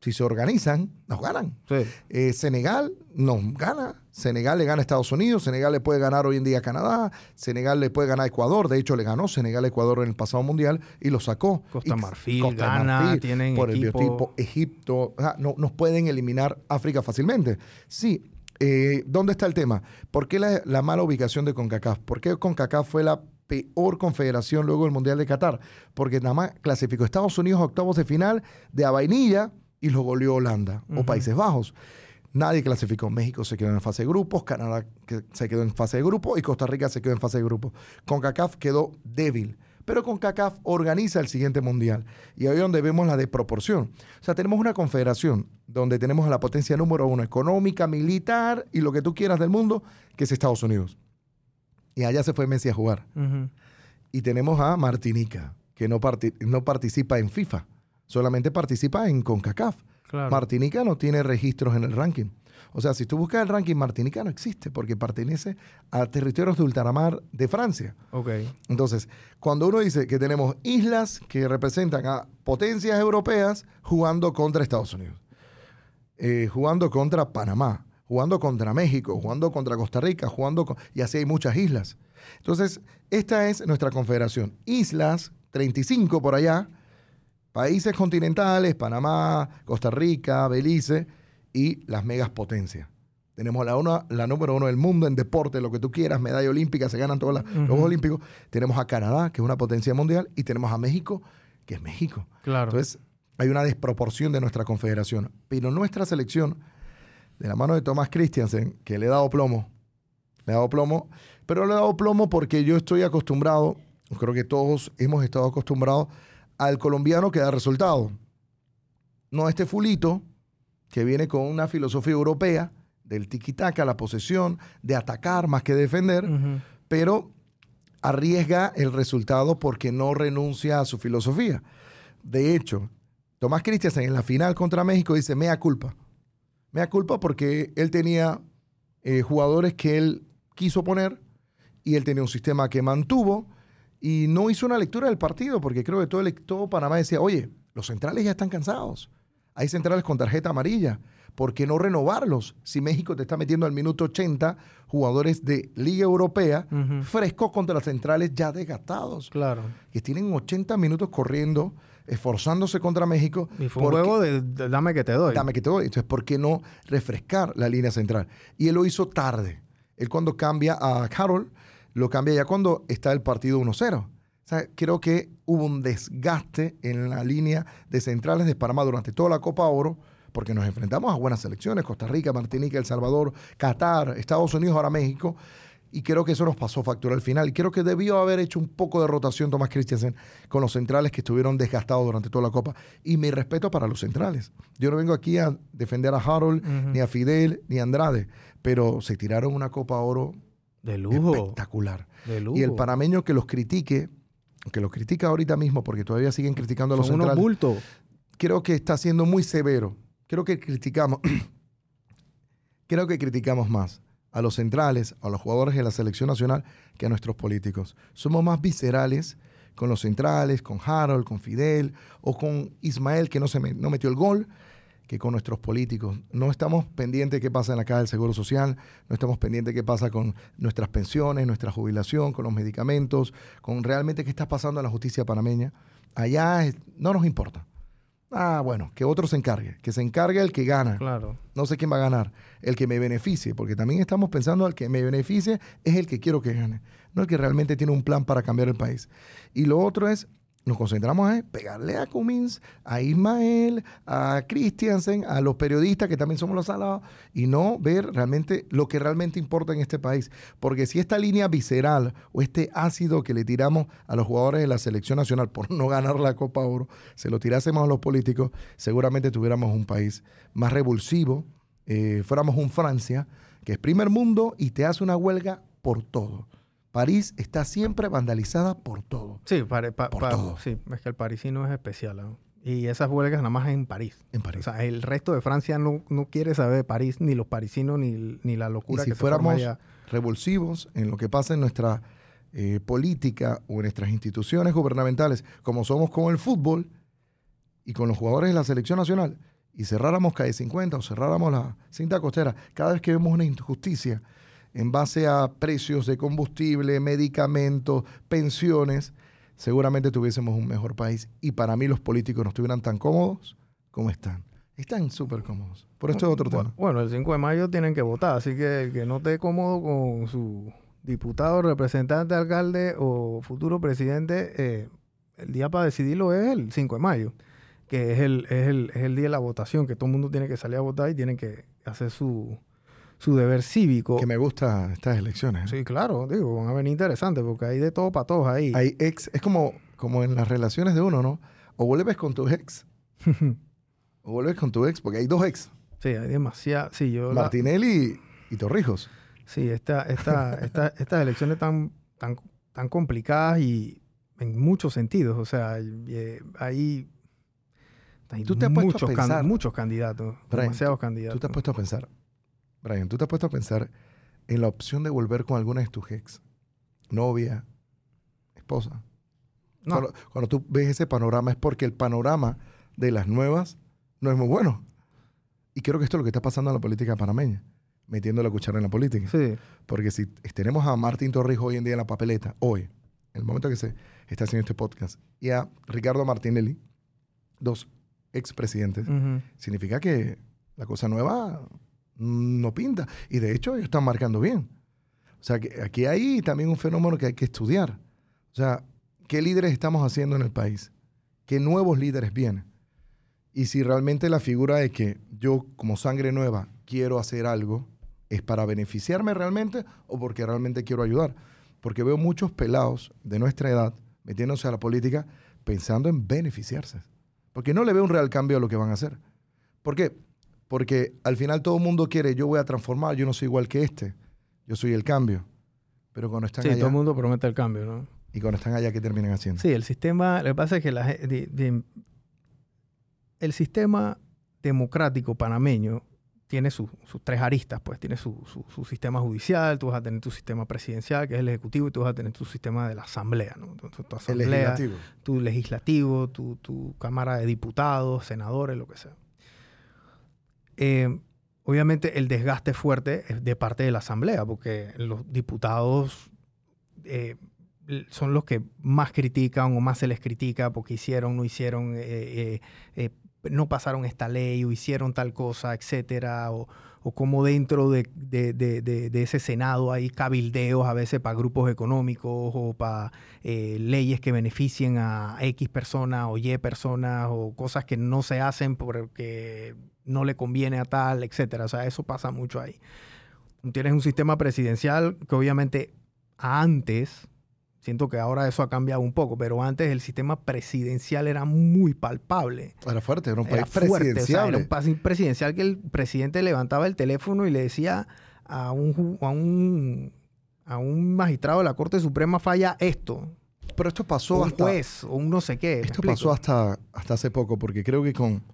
si se organizan, nos ganan. Sí. Eh, Senegal nos gana. Senegal le gana a Estados Unidos, Senegal le puede ganar hoy en día a Canadá, Senegal le puede ganar a Ecuador, de hecho le ganó Senegal a Ecuador en el pasado mundial y lo sacó. Costa Marfil, Costa tienen por el biotipo, Egipto, no, nos pueden eliminar África fácilmente. Sí, eh, ¿Dónde está el tema? ¿Por qué la, mala ubicación de CONCACAF? ¿Por qué CONCACAF fue la peor confederación luego del Mundial de Qatar? Porque nada más clasificó Estados Unidos a octavos de final de a vainilla y lo goleó Holanda o Países Bajos. Nadie clasificó. México se quedó en fase de grupos, Canadá se quedó en fase de grupos y Costa Rica se quedó en fase de grupos. CONCACAF quedó débil pero con CACAF organiza el siguiente mundial. Y ahí es donde vemos la desproporción. O sea, tenemos una confederación donde tenemos a la potencia número uno económica, militar y lo que tú quieras del mundo, que es Estados Unidos. Y allá se fue Messi a jugar. Y tenemos a Martinica, que no, no participa en FIFA, solamente participa en CONCACAF. Martinica no tiene registros en el ranking. O sea, si tú buscas el ranking, Martinica no existe porque pertenece a territorios de ultramar de Francia. Ok. Entonces, cuando uno dice que tenemos islas que representan a potencias europeas jugando contra Estados Unidos, eh, jugando contra Panamá, jugando contra México, jugando contra Costa Rica, jugando con, y así hay muchas islas. Entonces, esta es nuestra confederación. Islas, 35 por allá, países continentales, Panamá, Costa Rica, Belice, y las megas potencias. Tenemos la, una, la número uno del mundo en deporte, lo que tú quieras, medalla olímpica, se ganan todos los Juegos Olímpicos. Tenemos a Canadá, que es una potencia mundial, y tenemos a México, que es México. Claro. Entonces, hay una desproporción de nuestra confederación. Pero nuestra selección, de la mano de Tomás Christiansen, que le he dado plomo, le he dado plomo, pero le he dado plomo porque yo estoy acostumbrado, creo que todos hemos estado acostumbrados al colombiano que da resultados. No este fulito que viene con una filosofía europea del tiki-taka, la posesión, de atacar más que defender, pero arriesga el resultado porque no renuncia a su filosofía. De hecho, Tomás Christiansen en la final contra México dice, mea culpa. Mea culpa porque él tenía eh, jugadores que él quiso poner y él tenía un sistema que mantuvo y no hizo una lectura del partido porque creo que todo, el, todo Panamá decía, oye, los centrales ya están cansados. Hay centrales con tarjeta amarilla. ¿Por qué no renovarlos? Si México te está metiendo al minuto 80 jugadores de Liga Europea frescos contra las centrales ya desgastados. Claro. Que tienen 80 minutos corriendo, esforzándose contra México. Y fue un juego de, dame que te doy. Dame que te doy. Entonces, ¿por qué no refrescar la línea central? Y él lo hizo tarde. Él cuando cambia a Carroll, lo cambia ya cuando está el partido 1-0 creo que hubo un desgaste en la línea de centrales de Panamá durante toda la Copa Oro, porque nos enfrentamos a buenas selecciones, Costa Rica, Martinica, El Salvador, Qatar, Estados Unidos, ahora México, y creo que eso nos pasó factura al final. Y creo que debió haber hecho un poco de rotación Tomás Christiansen con los centrales que estuvieron desgastados durante toda la Copa. Y mi respeto para los centrales. Yo no vengo aquí a defender a Harold, ni a Fidel, ni a Andrade, pero se tiraron una Copa Oro de lujo. espectacular. De lujo. Y el panameño que los critique que lo critica ahorita mismo porque todavía siguen criticando a los Son centrales. Unos bultos. Creo que está siendo muy severo. Creo que criticamos, creo que criticamos más a los centrales, a los jugadores de la selección nacional que a nuestros políticos. Somos más viscerales con los centrales, con Harold, con Fidel o con Ismael que no, se no metió el gol que con nuestros políticos. No estamos pendientes de qué pasa en la caja del Seguro Social, no estamos pendientes de qué pasa con nuestras pensiones, nuestra jubilación, con los medicamentos, con realmente qué está pasando en la justicia panameña. Allá no nos importa. Ah, bueno, que otro se encargue, que se encargue el que gana. Claro. No sé quién va a ganar, el que me beneficie, porque también estamos pensando el que me beneficie es el que quiero que gane, no el que realmente tiene un plan para cambiar el país. Y lo otro es nos concentramos en pegarle a Cummins, a Ismael, a Christiansen, a los periodistas que también somos los salados, y no ver realmente lo que realmente importa en este país. Porque si esta línea visceral o este ácido que le tiramos a los jugadores de la selección nacional por no ganar la Copa Oro, se lo tirásemos a los políticos, seguramente tuviéramos un país más revulsivo, eh, fuéramos un Francia, que es primer mundo y te hace una huelga por todo. París está siempre vandalizada por todo. Sí, por todo. sí, es que el parisino es especial. Y esas huelgas nada más en París. En París. O sea, el resto de Francia no, no quiere saber de París, ni los parisinos, ni, ni la locura y si fuéramos revulsivos en lo que pasa en nuestra eh, política o en nuestras instituciones gubernamentales, como somos con el fútbol y con los jugadores de la selección nacional, y cerráramos calle 50 o cerráramos la cinta costera, cada vez que vemos una injusticia, en base a precios de combustible, medicamentos, pensiones, seguramente tuviésemos un mejor país. Y para mí los políticos no estuvieran tan cómodos como están. Están súper cómodos. Por esto es otro tema. Bueno, el 5 de mayo tienen que votar, así que el que no esté cómodo con su diputado, representante, alcalde o futuro presidente, eh, el día para decidirlo es el 5 de mayo, que es el, es, el, es el día de la votación, que todo el mundo tiene que salir a votar y tienen que hacer su, su deber cívico. Que me gusta estas elecciones. Sí, claro, digo, van a venir interesantes porque hay de todo para todos ahí. Hay ex, es como, como en las relaciones de uno, ¿no? O vuelves con tu ex. o vuelves con tu ex, porque hay dos ex. Sí, hay demasiado. Sí, yo Martinelli y Torrijos. Sí, esta, esta, esta, estas elecciones tan, tan, tan complicadas y en muchos sentidos. O sea, eh, ahí hay ¿Tú te has muchos, puesto a pensar, muchos candidados, demasiados candidatos. Tú te has puesto a pensar, Brian, tú te has puesto a pensar en la opción de volver con alguna de tus ex, novia, esposa. No. Cuando, cuando, tú ves ese panorama es porque el panorama de las nuevas no es muy bueno. Y creo que esto es lo que está pasando en la política panameña, metiendo la cuchara en la política. Sí. Porque si tenemos a Martín Torrijos hoy en día en la papeleta, hoy, en el momento que se está haciendo este podcast, y a Ricardo Martinelli, dos expresidentes, significa que la cosa nueva no pinta. Y de hecho ellos están marcando bien. O sea, que aquí hay también un fenómeno que hay que estudiar. O sea, ¿qué líderes estamos haciendo en el país? ¿Qué nuevos líderes vienen? Y si realmente la figura de que yo como sangre nueva quiero hacer algo, ¿es para beneficiarme realmente o porque realmente quiero ayudar? Porque veo muchos pelados de nuestra edad metiéndose a la política pensando en beneficiarse. Porque no le veo un real cambio a lo que van a hacer. ¿Por qué? Porque al final todo el mundo quiere, yo voy a transformar, yo no soy igual que este, yo soy el cambio. Pero cuando están sí, allá... todo el mundo promete el cambio, ¿no? Y cuando están allá, ¿qué terminan haciendo? Sí, el sistema, lo que pasa es que la, el sistema democrático panameño tiene sus tres aristas, pues tiene su, su, sistema judicial, tú vas a tener tu sistema presidencial, que es el ejecutivo, y tú vas a tener tu sistema de la asamblea, ¿no? Tu, asamblea, legislativo. Tu legislativo, tu, tu, cámara de diputados, senadores, lo que sea. Eh, obviamente el desgaste fuerte es de parte de la asamblea, porque los diputados eh, son los que más critican o más se les critica porque hicieron, no hicieron eh, no pasaron esta ley o hicieron tal cosa, etcétera, o, o como dentro de, ese Senado hay cabildeos a veces para grupos económicos o para eh, leyes que beneficien a X personas o Y personas o cosas que no se hacen porque no le conviene a tal, etcétera. O sea, eso pasa mucho ahí. Tienes un sistema presidencial que obviamente antes Siento que ahora eso ha cambiado un poco, pero antes el sistema presidencial era muy palpable. Era fuerte, era un país presidencial. era un país presidencial que el presidente levantaba el teléfono y le decía a un, a un, a un magistrado de la Corte Suprema falla esto. Pero esto pasó un hasta... juez o un no sé qué. Esto pasó hasta, hasta hace poco, porque creo que con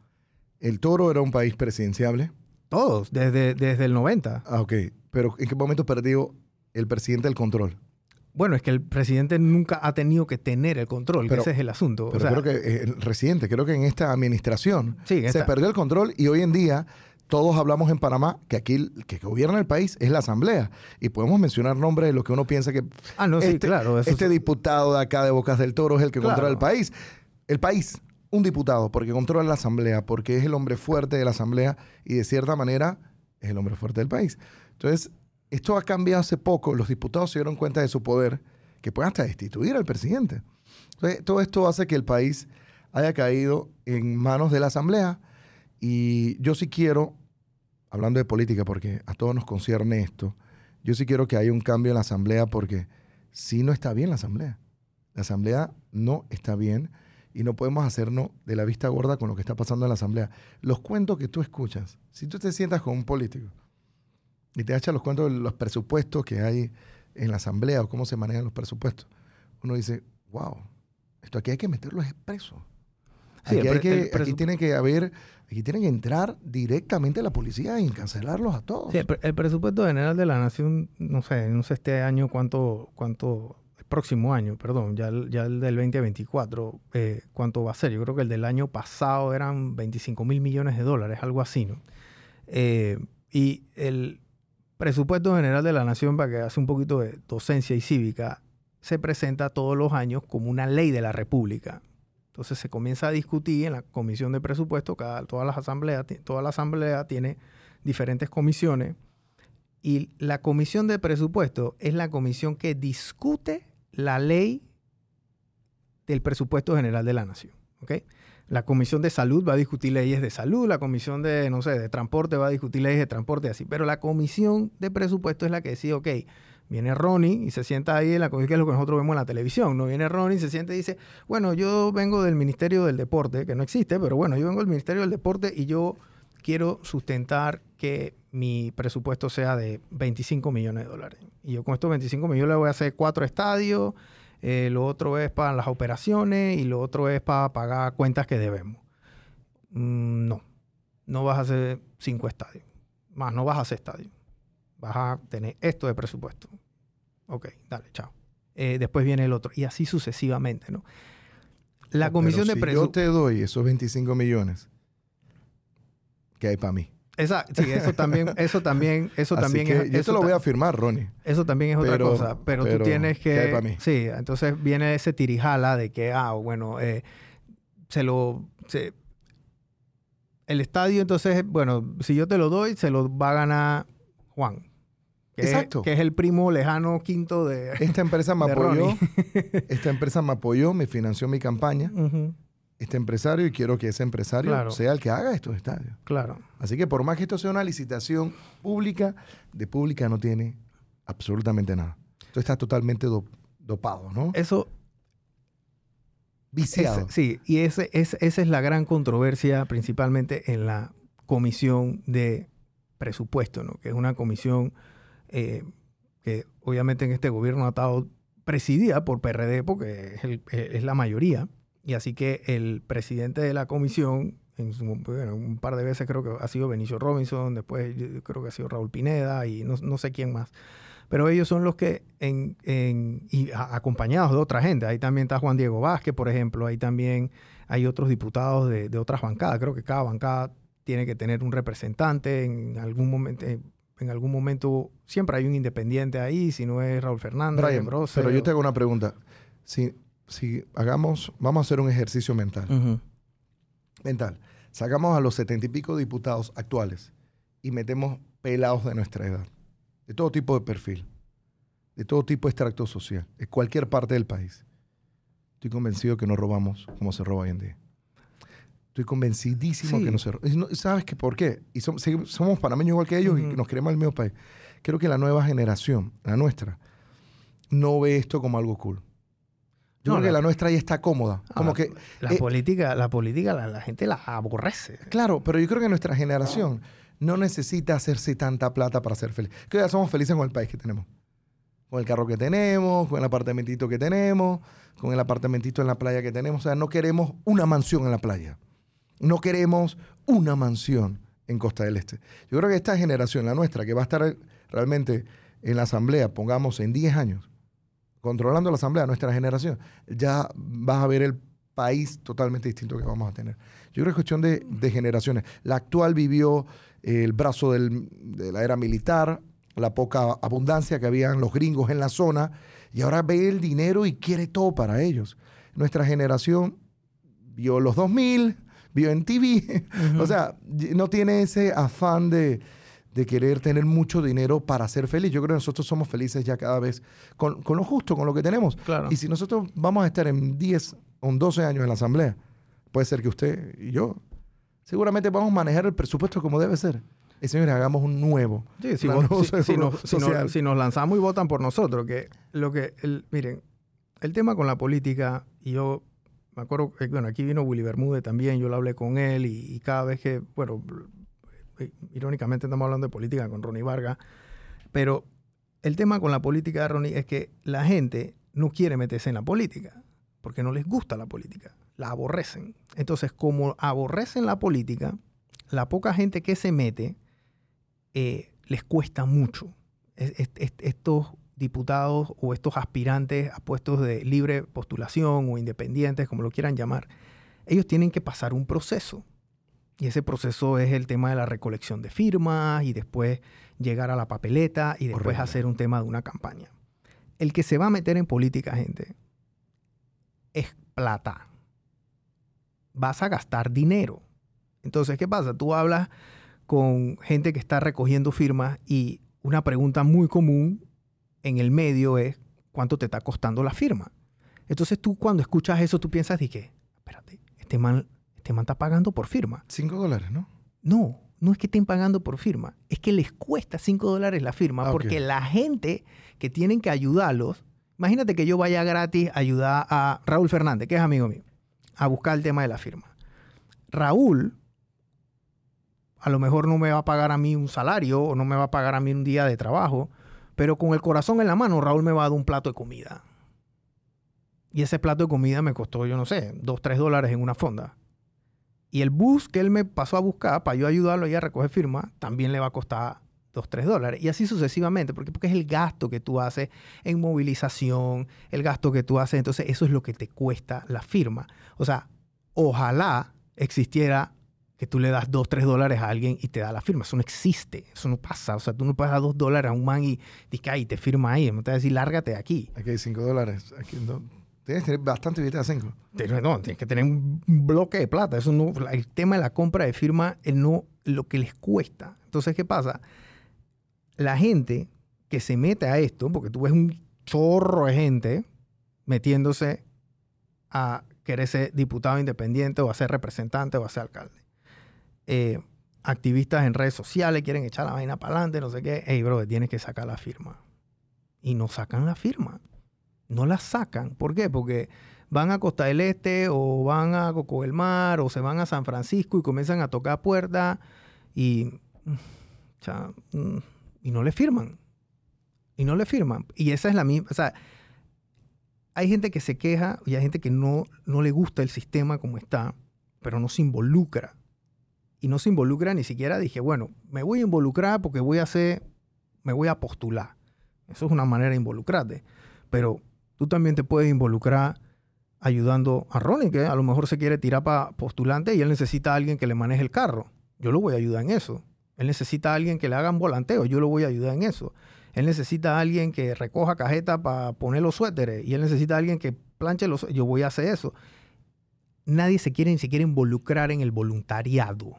el Toro era un país presidenciable. Todos, desde, desde el 90. Ah, ok. Pero ¿en qué momento perdió el presidente el control? Bueno, es que el presidente nunca ha tenido que tener el control, ese es el asunto. Pero creo que el reciente, creo que en esta administración se perdió el control y hoy en día todos hablamos en Panamá que aquí el que gobierna el país es la Asamblea. Y podemos mencionar nombres de lo que uno piensa que ah, no, sí, este, claro, este diputado de acá de Bocas del Toro es el que controla el país. El país, un diputado, porque controla la Asamblea, porque es el hombre fuerte de la Asamblea y de cierta manera es el hombre fuerte del país. Entonces, esto ha cambiado hace poco. Los diputados se dieron cuenta de su poder, que pueden hasta destituir al presidente. Entonces, todo esto hace que el país haya caído en manos de la Asamblea. Y yo sí quiero, hablando de política, porque a todos nos concierne esto, yo sí quiero que haya un cambio en la Asamblea porque sí no está bien la Asamblea. La Asamblea no está bien y no podemos hacernos de la vista gorda con lo que está pasando en la Asamblea. Los cuentos que tú escuchas, si tú te sientas con un político y te echan los cuentos de los presupuestos que hay en la asamblea o cómo se manejan los presupuestos, uno dice, wow, esto aquí hay que meterlo expreso. Aquí, hay que, aquí tiene que haber, aquí tienen que entrar directamente la policía y encarcelarlos a todos. Sí, el, presupuesto general de la nación, no sé, no sé este año cuánto, cuánto, próximo año, perdón, ya, el del 2024, eh, cuánto va a ser. Yo creo que el del año pasado eran 25 mil millones de dólares, algo así, ¿no? Eh, y el, Presupuesto General de la Nación, para que hace un poquito de docencia y cívica, se presenta todos los años como una ley de la República. Entonces se comienza a discutir en la comisión de presupuesto, cada, todas las asambleas, toda la asamblea tiene diferentes comisiones, y la comisión de presupuesto es la comisión que discute la ley del presupuesto general de la nación. La Comisión de Salud va a discutir leyes de salud, la Comisión de, no sé, de Transporte va a discutir leyes de transporte así, pero la Comisión de Presupuesto es la que decide, ok, viene Ronnie y se sienta ahí en la comisión, que es lo que nosotros vemos en la televisión, ¿no? Viene Ronnie y se sienta y dice, bueno, yo vengo del Ministerio del Deporte, que no existe, pero bueno, yo vengo del Ministerio del Deporte y yo quiero sustentar que mi presupuesto sea de 25 millones de dólares. Y yo con estos 25 millones voy a hacer cuatro estadios, eh, lo otro es para las operaciones y lo otro es para pagar cuentas que debemos. Mm, no, no vas a hacer cinco estadios. Más, no vas a hacer estadios. Vas a tener esto de presupuesto. Ok, dale, chao. Eh, después viene el otro. Y así sucesivamente, ¿no? La comisión de presupuesto. Yo te doy esos 25 millones que hay para mí. Exacto, sí, eso también, eso también, eso también es. Yo te lo voy a firmar, Ronnie. Eso también es otra cosa. Pero, tú tienes que. hay para mí? Sí, entonces viene ese tirijala de que, ah, bueno, eh, se lo. el estadio, entonces, bueno, si yo te lo doy, se lo va a ganar Juan. Que Exacto. Es, que es el primo lejano quinto de. Esta empresa me apoyó. esta empresa me apoyó, me financió mi campaña este empresario y quiero que ese empresario sea el que haga estos estadios. Claro. Así que por más que esto sea una licitación pública, de pública no tiene absolutamente nada. Esto está totalmente dopado, ¿no? Eso... Viciado. sí, y ese, esa es la gran controversia principalmente en la comisión de presupuesto, ¿no? Que es una comisión eh, que obviamente en este gobierno ha estado presidida por PRD porque es, es la mayoría y así que el presidente de la comisión, en un par de veces creo que ha sido Benicio Robinson, después creo que ha sido Raúl Pineda y no, sé quién más. Pero ellos son los que, en, y acompañados de otra gente, ahí también está Juan Diego Vázquez, por ejemplo, ahí también hay otros diputados de, de otras bancadas. Creo que cada bancada tiene que tener un representante en algún momento. En algún momento siempre hay un independiente ahí, si no es Raúl Fernández, Brian, Pero yo te hago una pregunta. Si si hagamos, vamos a hacer un ejercicio mental. Mental. Sacamos a los setenta y pico diputados actuales y metemos pelados de nuestra edad, de todo tipo de perfil, de todo tipo de extracto social, de cualquier parte del país. Estoy convencido que no robamos como se roba hoy en día. Estoy convencidísimo que no se roba. ¿Sabes qué? ¿Por qué? Y somos, somos panameños igual que ellos y nos queremos el mismo país. Creo que la nueva generación, la nuestra, no ve esto como algo cool. Yo creo que la nuestra ahí está cómoda. Como que, la eh, política, la política la, gente la aborrece. Claro, pero yo creo que nuestra generación no necesita hacerse tanta plata para ser feliz. Que ya somos felices con el país que tenemos. Con el carro que tenemos, con el apartamentito que tenemos, con el apartamentito en la playa que tenemos. O sea, no queremos una mansión en la playa. No queremos una mansión en Costa del Este. Yo creo que esta generación, la nuestra, que va a estar realmente en la asamblea, pongamos en 10 años, controlando la asamblea, nuestra generación, ya vas a ver el país totalmente distinto que vamos a tener. Yo creo que es cuestión de, generaciones. La actual vivió el brazo de la era militar, la poca abundancia que habían los gringos en la zona, y ahora ve el dinero y quiere todo para ellos. Nuestra generación vio los 2000, vio en TV, o sea, no tiene ese afán de, de querer tener mucho dinero para ser feliz. Yo creo que nosotros somos felices ya cada vez con, lo justo, con lo que tenemos. Claro. Y si nosotros vamos a estar en 10 o 12 años en la asamblea, puede ser que usted y yo seguramente vamos a manejar el presupuesto como debe ser. Y señores, hagamos un nuevo. Sí, si, nos, lanzamos y votan por nosotros, que lo que, el, miren, el tema con la política, y yo me acuerdo, bueno, aquí vino Willy Bermúdez también, yo lo hablé con él y, y cada vez que, bueno, irónicamente estamos hablando de política con Ronnie Vargas, pero el tema con la política de Ronnie es que la gente no quiere meterse en la política, porque no les gusta la política, la aborrecen. Entonces, como aborrecen la política, la poca gente que se mete eh, les cuesta mucho. estos diputados o estos aspirantes a puestos de libre postulación o independientes, como lo quieran llamar, ellos tienen que pasar un proceso. Y ese proceso es el tema de la recolección de firmas y después llegar a la papeleta y después hacer un tema de una campaña. El que se va a meter en política, gente, es plata. Vas a gastar dinero. Entonces, ¿qué pasa? Tú hablas con gente que está recogiendo firmas y una pregunta muy común en el medio es, ¿cuánto te está costando la firma? Entonces tú cuando escuchas eso, tú piensas, de que, espérate, este man este man está pagando por firma. Cinco dólares, ¿no? No, no es que estén pagando por firma, es que les cuesta cinco dólares la firma ah, porque la gente que tienen que ayudarlos, imagínate que yo vaya gratis a ayudar a Raúl Fernández, que es amigo mío, a buscar el tema de la firma. Raúl a lo mejor no me va a pagar a mí un salario o no me va a pagar a mí un día de trabajo, pero con el corazón en la mano Raúl me va a dar un plato de comida. Y ese plato de comida me costó, yo no sé, dos, tres dólares en una fonda. Y el bus que él me pasó a buscar para yo ayudarlo a recoger firma, también le va a costar dos, tres dólares. Y así sucesivamente, porque, porque es el gasto que tú haces en movilización, el gasto que tú haces, entonces eso es lo que te cuesta la firma. O sea, ojalá existiera que tú le das dos, tres dólares a alguien y te da la firma. Eso no existe, eso no pasa. O sea, tú no dar dos dólares a un man y dices, ay, te firma ahí. No te lárgate de aquí. Aquí hay cinco dólares. Aquí no. Tienes que tener bastante billete de. No, tienes que tener un bloque de plata. Eso no, el tema de la compra de firma es no lo que les cuesta. Entonces, ¿qué pasa? La gente que se mete a esto, porque tú ves un chorro de gente metiéndose a querer ser diputado independiente o a ser representante o a ser alcalde. Eh, activistas en redes sociales quieren echar la vaina para adelante, no sé qué. Hey, bro, tienes que sacar la firma. Y no sacan la firma. No la sacan. ¿Por qué? Porque van a Costa del Este o van a Coco del Mar o se van a San Francisco y comienzan a tocar puertas y, mm, y no le firman. Y no le firman. Y esa es la misma. O sea, hay gente que se queja y hay gente que no, no le gusta el sistema como está, pero no se involucra y no se involucra ni siquiera, dije, bueno, me voy a involucrar porque voy a hacer, me voy a postular. Eso es una manera de involucrarte. Pero tú también te puedes involucrar ayudando a Ronnie, que a lo mejor se quiere tirar para postulante y él necesita a alguien que le maneje el carro. Yo lo voy a ayudar en eso. Él necesita a alguien que le haga un volanteo. Yo lo voy a ayudar en eso. Él necesita a alguien que recoja cajeta para poner los suéteres. Y él necesita a alguien que planche los... Yo voy a hacer eso. Nadie se quiere ni siquiera involucrar en el voluntariado.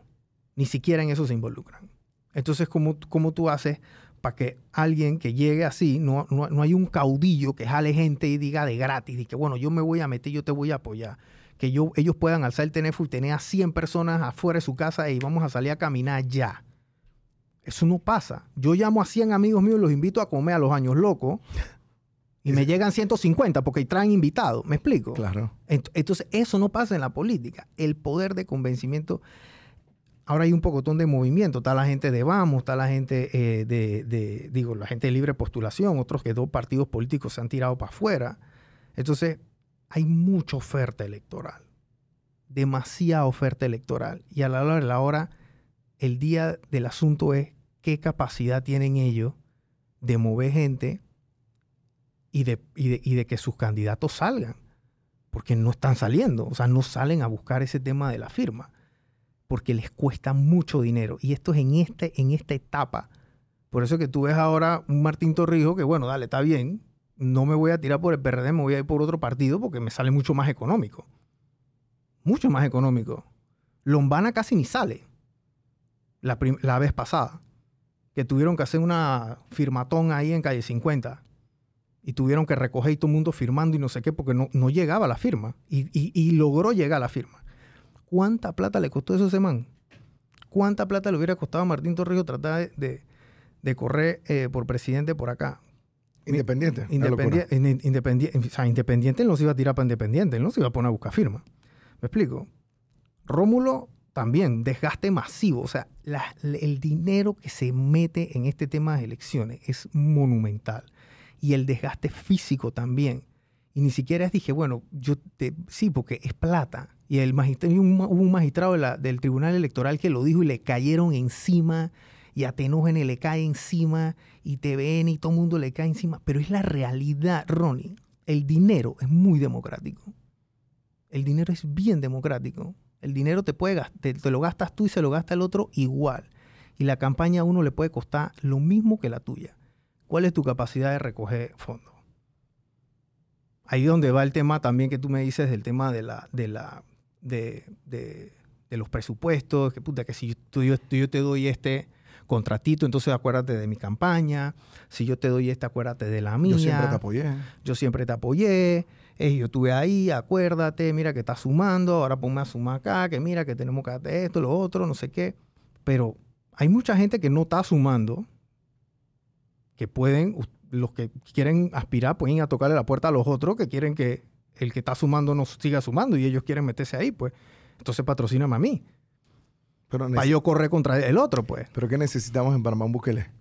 Ni siquiera en eso se involucran. Entonces, ¿cómo, cómo tú haces para que alguien que llegue así, no, no, hay un caudillo que jale gente y diga de gratis, y que bueno, yo me voy a meter, yo te voy a apoyar? Que yo, ellos puedan alzar el teléfono y tener a 100 personas afuera de su casa y vamos a salir a caminar ya. Eso no pasa. Yo llamo a 100 amigos míos, los invito a comer a los años locos y me llegan 150 porque traen invitados. ¿Me explico? Claro. Entonces, eso no pasa en la política. El poder de convencimiento ahora hay un pocotón de movimiento. Está la gente de Vamos, está la gente eh, de, digo, la gente de libre postulación, otros que dos partidos políticos se han tirado para afuera. Entonces, hay mucha oferta electoral, demasiada oferta electoral. Y a la hora de la hora, el día del asunto es qué capacidad tienen ellos de mover gente y de, y de que sus candidatos salgan. Porque no están saliendo, o sea, no salen a buscar ese tema de la firma porque les cuesta mucho dinero. Y esto es en, este, en esta etapa. Por eso que tú ves ahora un Martín Torrijos que, bueno, dale, está bien, no me voy a tirar por el PRD, me voy a ir por otro partido porque me sale mucho más económico. Mucho más económico. Lombana casi ni sale. La, la vez pasada. Que tuvieron que hacer una firmatón ahí en calle 50 y tuvieron que recoger todo el mundo firmando y no sé qué, porque no, no llegaba la firma. Y, y, y, logró llegar la firma. ¿Cuánta plata le costó eso a ese man? ¿Cuánta plata le hubiera costado a Martín Torrijos tratar de, correr eh, por presidente por acá? Independiente. Independiente, independiente, o sea, independiente no se iba a tirar para independiente, él no se iba a poner a buscar firma. ¿Me explico? Rómulo también, desgaste masivo. O sea, el dinero que se mete en este tema de elecciones es monumental. Y el desgaste físico también. Y ni siquiera dije, bueno, yo te, sí, porque es plata. Y el magistrado, hubo un magistrado del Tribunal Electoral que lo dijo y le cayeron encima, y a le cae encima, y TVN y todo el mundo le cae encima. Pero es la realidad, Ronnie. El dinero es muy democrático. El dinero es bien democrático. El dinero te, puede, te, te lo gastas tú y se lo gasta el otro igual. Y la campaña a uno le puede costar lo mismo que la tuya. ¿Cuál es tu capacidad de recoger fondos? Ahí donde va el tema también que tú me dices del tema de la, de la, de, de, los presupuestos, que puta, que si yo, yo, te doy este contratito, entonces acuérdate de mi campaña, si yo te doy este, acuérdate de la mía. Yo siempre te apoyé. Yo siempre te apoyé, eh, yo estuve ahí, acuérdate, mira que estás sumando, ahora ponme a sumar acá, que mira que tenemos que hacer esto, lo otro, no sé qué. Pero hay mucha gente que no está sumando, que pueden, los que quieren aspirar, pueden ir a tocarle la puerta a los otros que quieren que el que está sumando no siga sumando y ellos quieren meterse ahí, pues. Entonces patrocíname a mí. Pero para yo correr contra el otro, pues. ¿Pero qué necesitamos en Panamá un Bukele?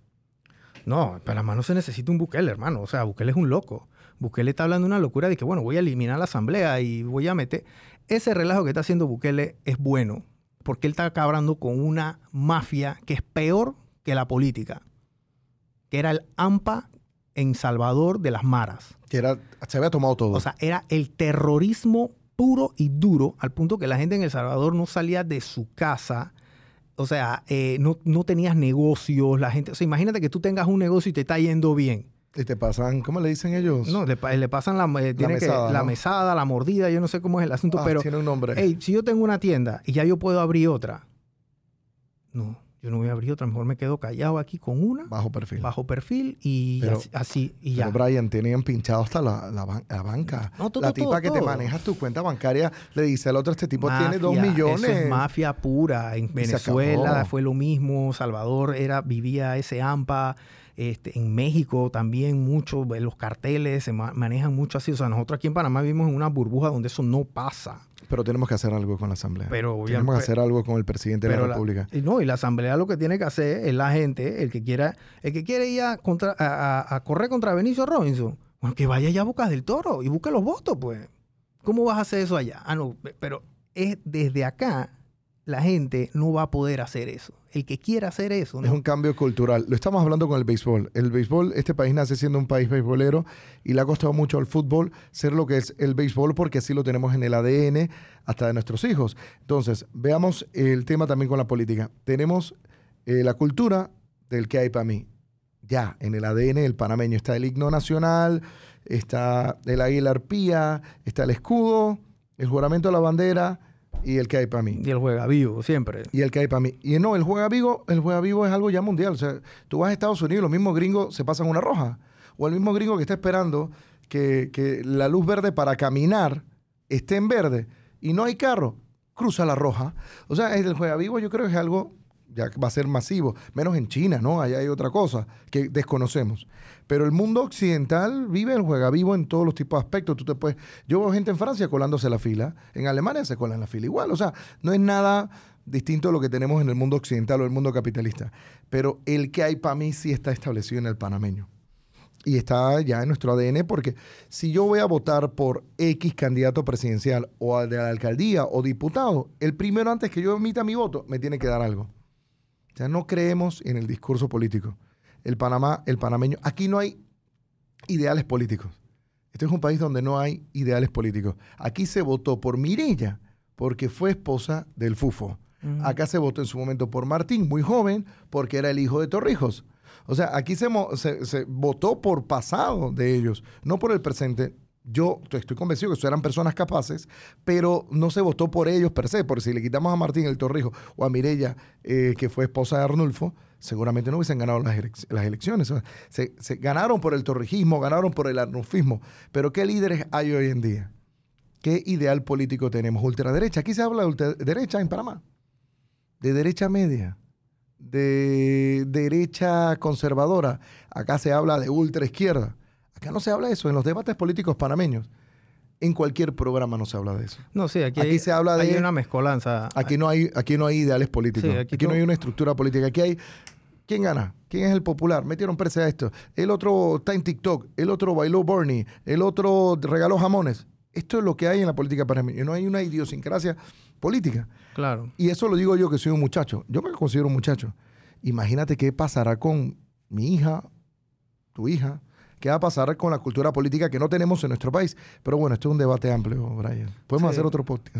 No, en Panamá no se necesita un Bukele, hermano. O sea, Bukele es un loco. Bukele está hablando una locura de que, bueno, voy a eliminar la asamblea y voy a meter... Ese relajo que está haciendo Bukele es bueno, porque él está acabando con una mafia que es peor que la política, que era el AMPA en Salvador de las Maras. Que era, se había tomado todo. O sea, era el terrorismo puro y duro, al punto que la gente en El Salvador no salía de su casa. O sea, eh, no, no, tenías negocios, la gente... O sea, imagínate que tú tengas un negocio y te está yendo bien. Y te pasan, ¿cómo le dicen ellos? No, le, pasan la, eh, la, mesada, la mesada, la mordida, yo no sé cómo es el asunto, ah, pero... Tiene un nombre. Hey, si yo tengo una tienda y ya yo puedo abrir otra, no, yo no voy a abrir otra, mejor me quedo callado aquí con una. Bajo perfil. Bajo perfil y así, y ya. Pero Brian, tenían pinchado hasta la, la, banca. No, todo, la tipa que te maneja tu cuenta bancaria le dice al otro, este tipo tiene dos millones. Eso es mafia pura. En Venezuela fue lo mismo, Salvador era, vivía ese AMPA. Este, en México también mucho, los carteles se manejan mucho así. O sea, nosotros aquí en Panamá vivimos en una burbuja donde eso no pasa. Pero tenemos que hacer algo con la Asamblea. Pero, tenemos que hacer algo con el presidente de la República. y no, y la Asamblea lo que tiene que hacer es la gente, el que quiera, el que quiere ir a, contra, a, correr contra Benicio Robinson, bueno, que vaya allá a Bocas del Toro y busque los votos, pues. ¿Cómo vas a hacer eso allá? Ah, no, pero es desde acá la gente no va a poder hacer eso. El que quiera hacer eso. Es un cambio cultural. Lo estamos hablando con el béisbol. El béisbol, este país nace siendo un país beisbolero y le ha costado mucho al fútbol ser lo que es el béisbol porque así lo tenemos en el ADN hasta de nuestros hijos. Entonces, veamos el tema también con la política. Tenemos eh, la cultura del que hay para mí. Ya, en el ADN el panameño está el himno nacional, está el águila arpía, está el escudo, el juramento de la bandera, y el que hay para mí. Y el juega vivo, siempre. Y el que hay para mí. Y no, el juega vivo, el juega vivo es algo ya mundial. O sea, tú vas a Estados Unidos, los mismos gringos se pasan una roja. O el mismo gringo que está esperando que, que la luz verde para caminar esté en verde y no hay carro, cruza la roja. O sea, el juega vivo yo creo que es algo ya va a ser masivo, menos en China, ¿no? Allá hay otra cosa que desconocemos. Pero el mundo occidental vive el juega vivo en todos los tipos de aspectos. Tú te puedes, yo veo gente en Francia colándose la fila, en Alemania se colan la fila igual, o sea, no es nada distinto a lo que tenemos en el mundo occidental o el mundo capitalista. Pero el que hay para mí sí está establecido en el panameño. Y está ya en nuestro ADN porque si yo voy a votar por X candidato presidencial o de la alcaldía o diputado, el primero antes que yo emita mi voto me tiene que dar algo. O sea, no creemos en el discurso político. El Panamá, el panameño, aquí no hay ideales políticos. Este es un país donde no hay ideales políticos. Aquí se votó por Mirella porque fue esposa del Fufo. Acá se votó en su momento por Martín, muy joven, porque era el hijo de Torrijos. O sea, aquí se, se, votó por pasado de ellos, no por el presente. Yo estoy convencido que eran personas capaces, pero no se votó por ellos per se, porque si le quitamos a Martín el Torrijo o a Mirella, eh, que fue esposa de Arnulfo, seguramente no hubiesen ganado las, elecciones. Se, ganaron por el torrijismo, ganaron por el arnulfismo, pero ¿qué líderes hay hoy en día? ¿Qué ideal político tenemos? Ultraderecha. Aquí se habla de ultraderecha en Panamá, de derecha media, de derecha conservadora. Acá se habla de ultraizquierda. Acá no se habla de eso. En los debates políticos panameños, en cualquier programa no se habla de eso. No, sí, aquí, hay, se habla de. Hay una mezcolanza. Aquí no hay, aquí no hay ideales políticos. aquí, no hay una estructura política. Aquí hay. ¿Quién gana? ¿Quién es el popular? Metieron presa a esto. El otro está en TikTok. El otro bailó Bernie. El otro regaló jamones. Esto es lo que hay en la política panameña. No hay una idiosincrasia política. Claro. Y eso lo digo yo que soy un muchacho. Yo me considero un muchacho. Imagínate qué pasará con mi hija, tu hija, qué va a pasar con la cultura política que no tenemos en nuestro país. Pero bueno, esto es un debate amplio, Brian. Podemos hacer otro podcast.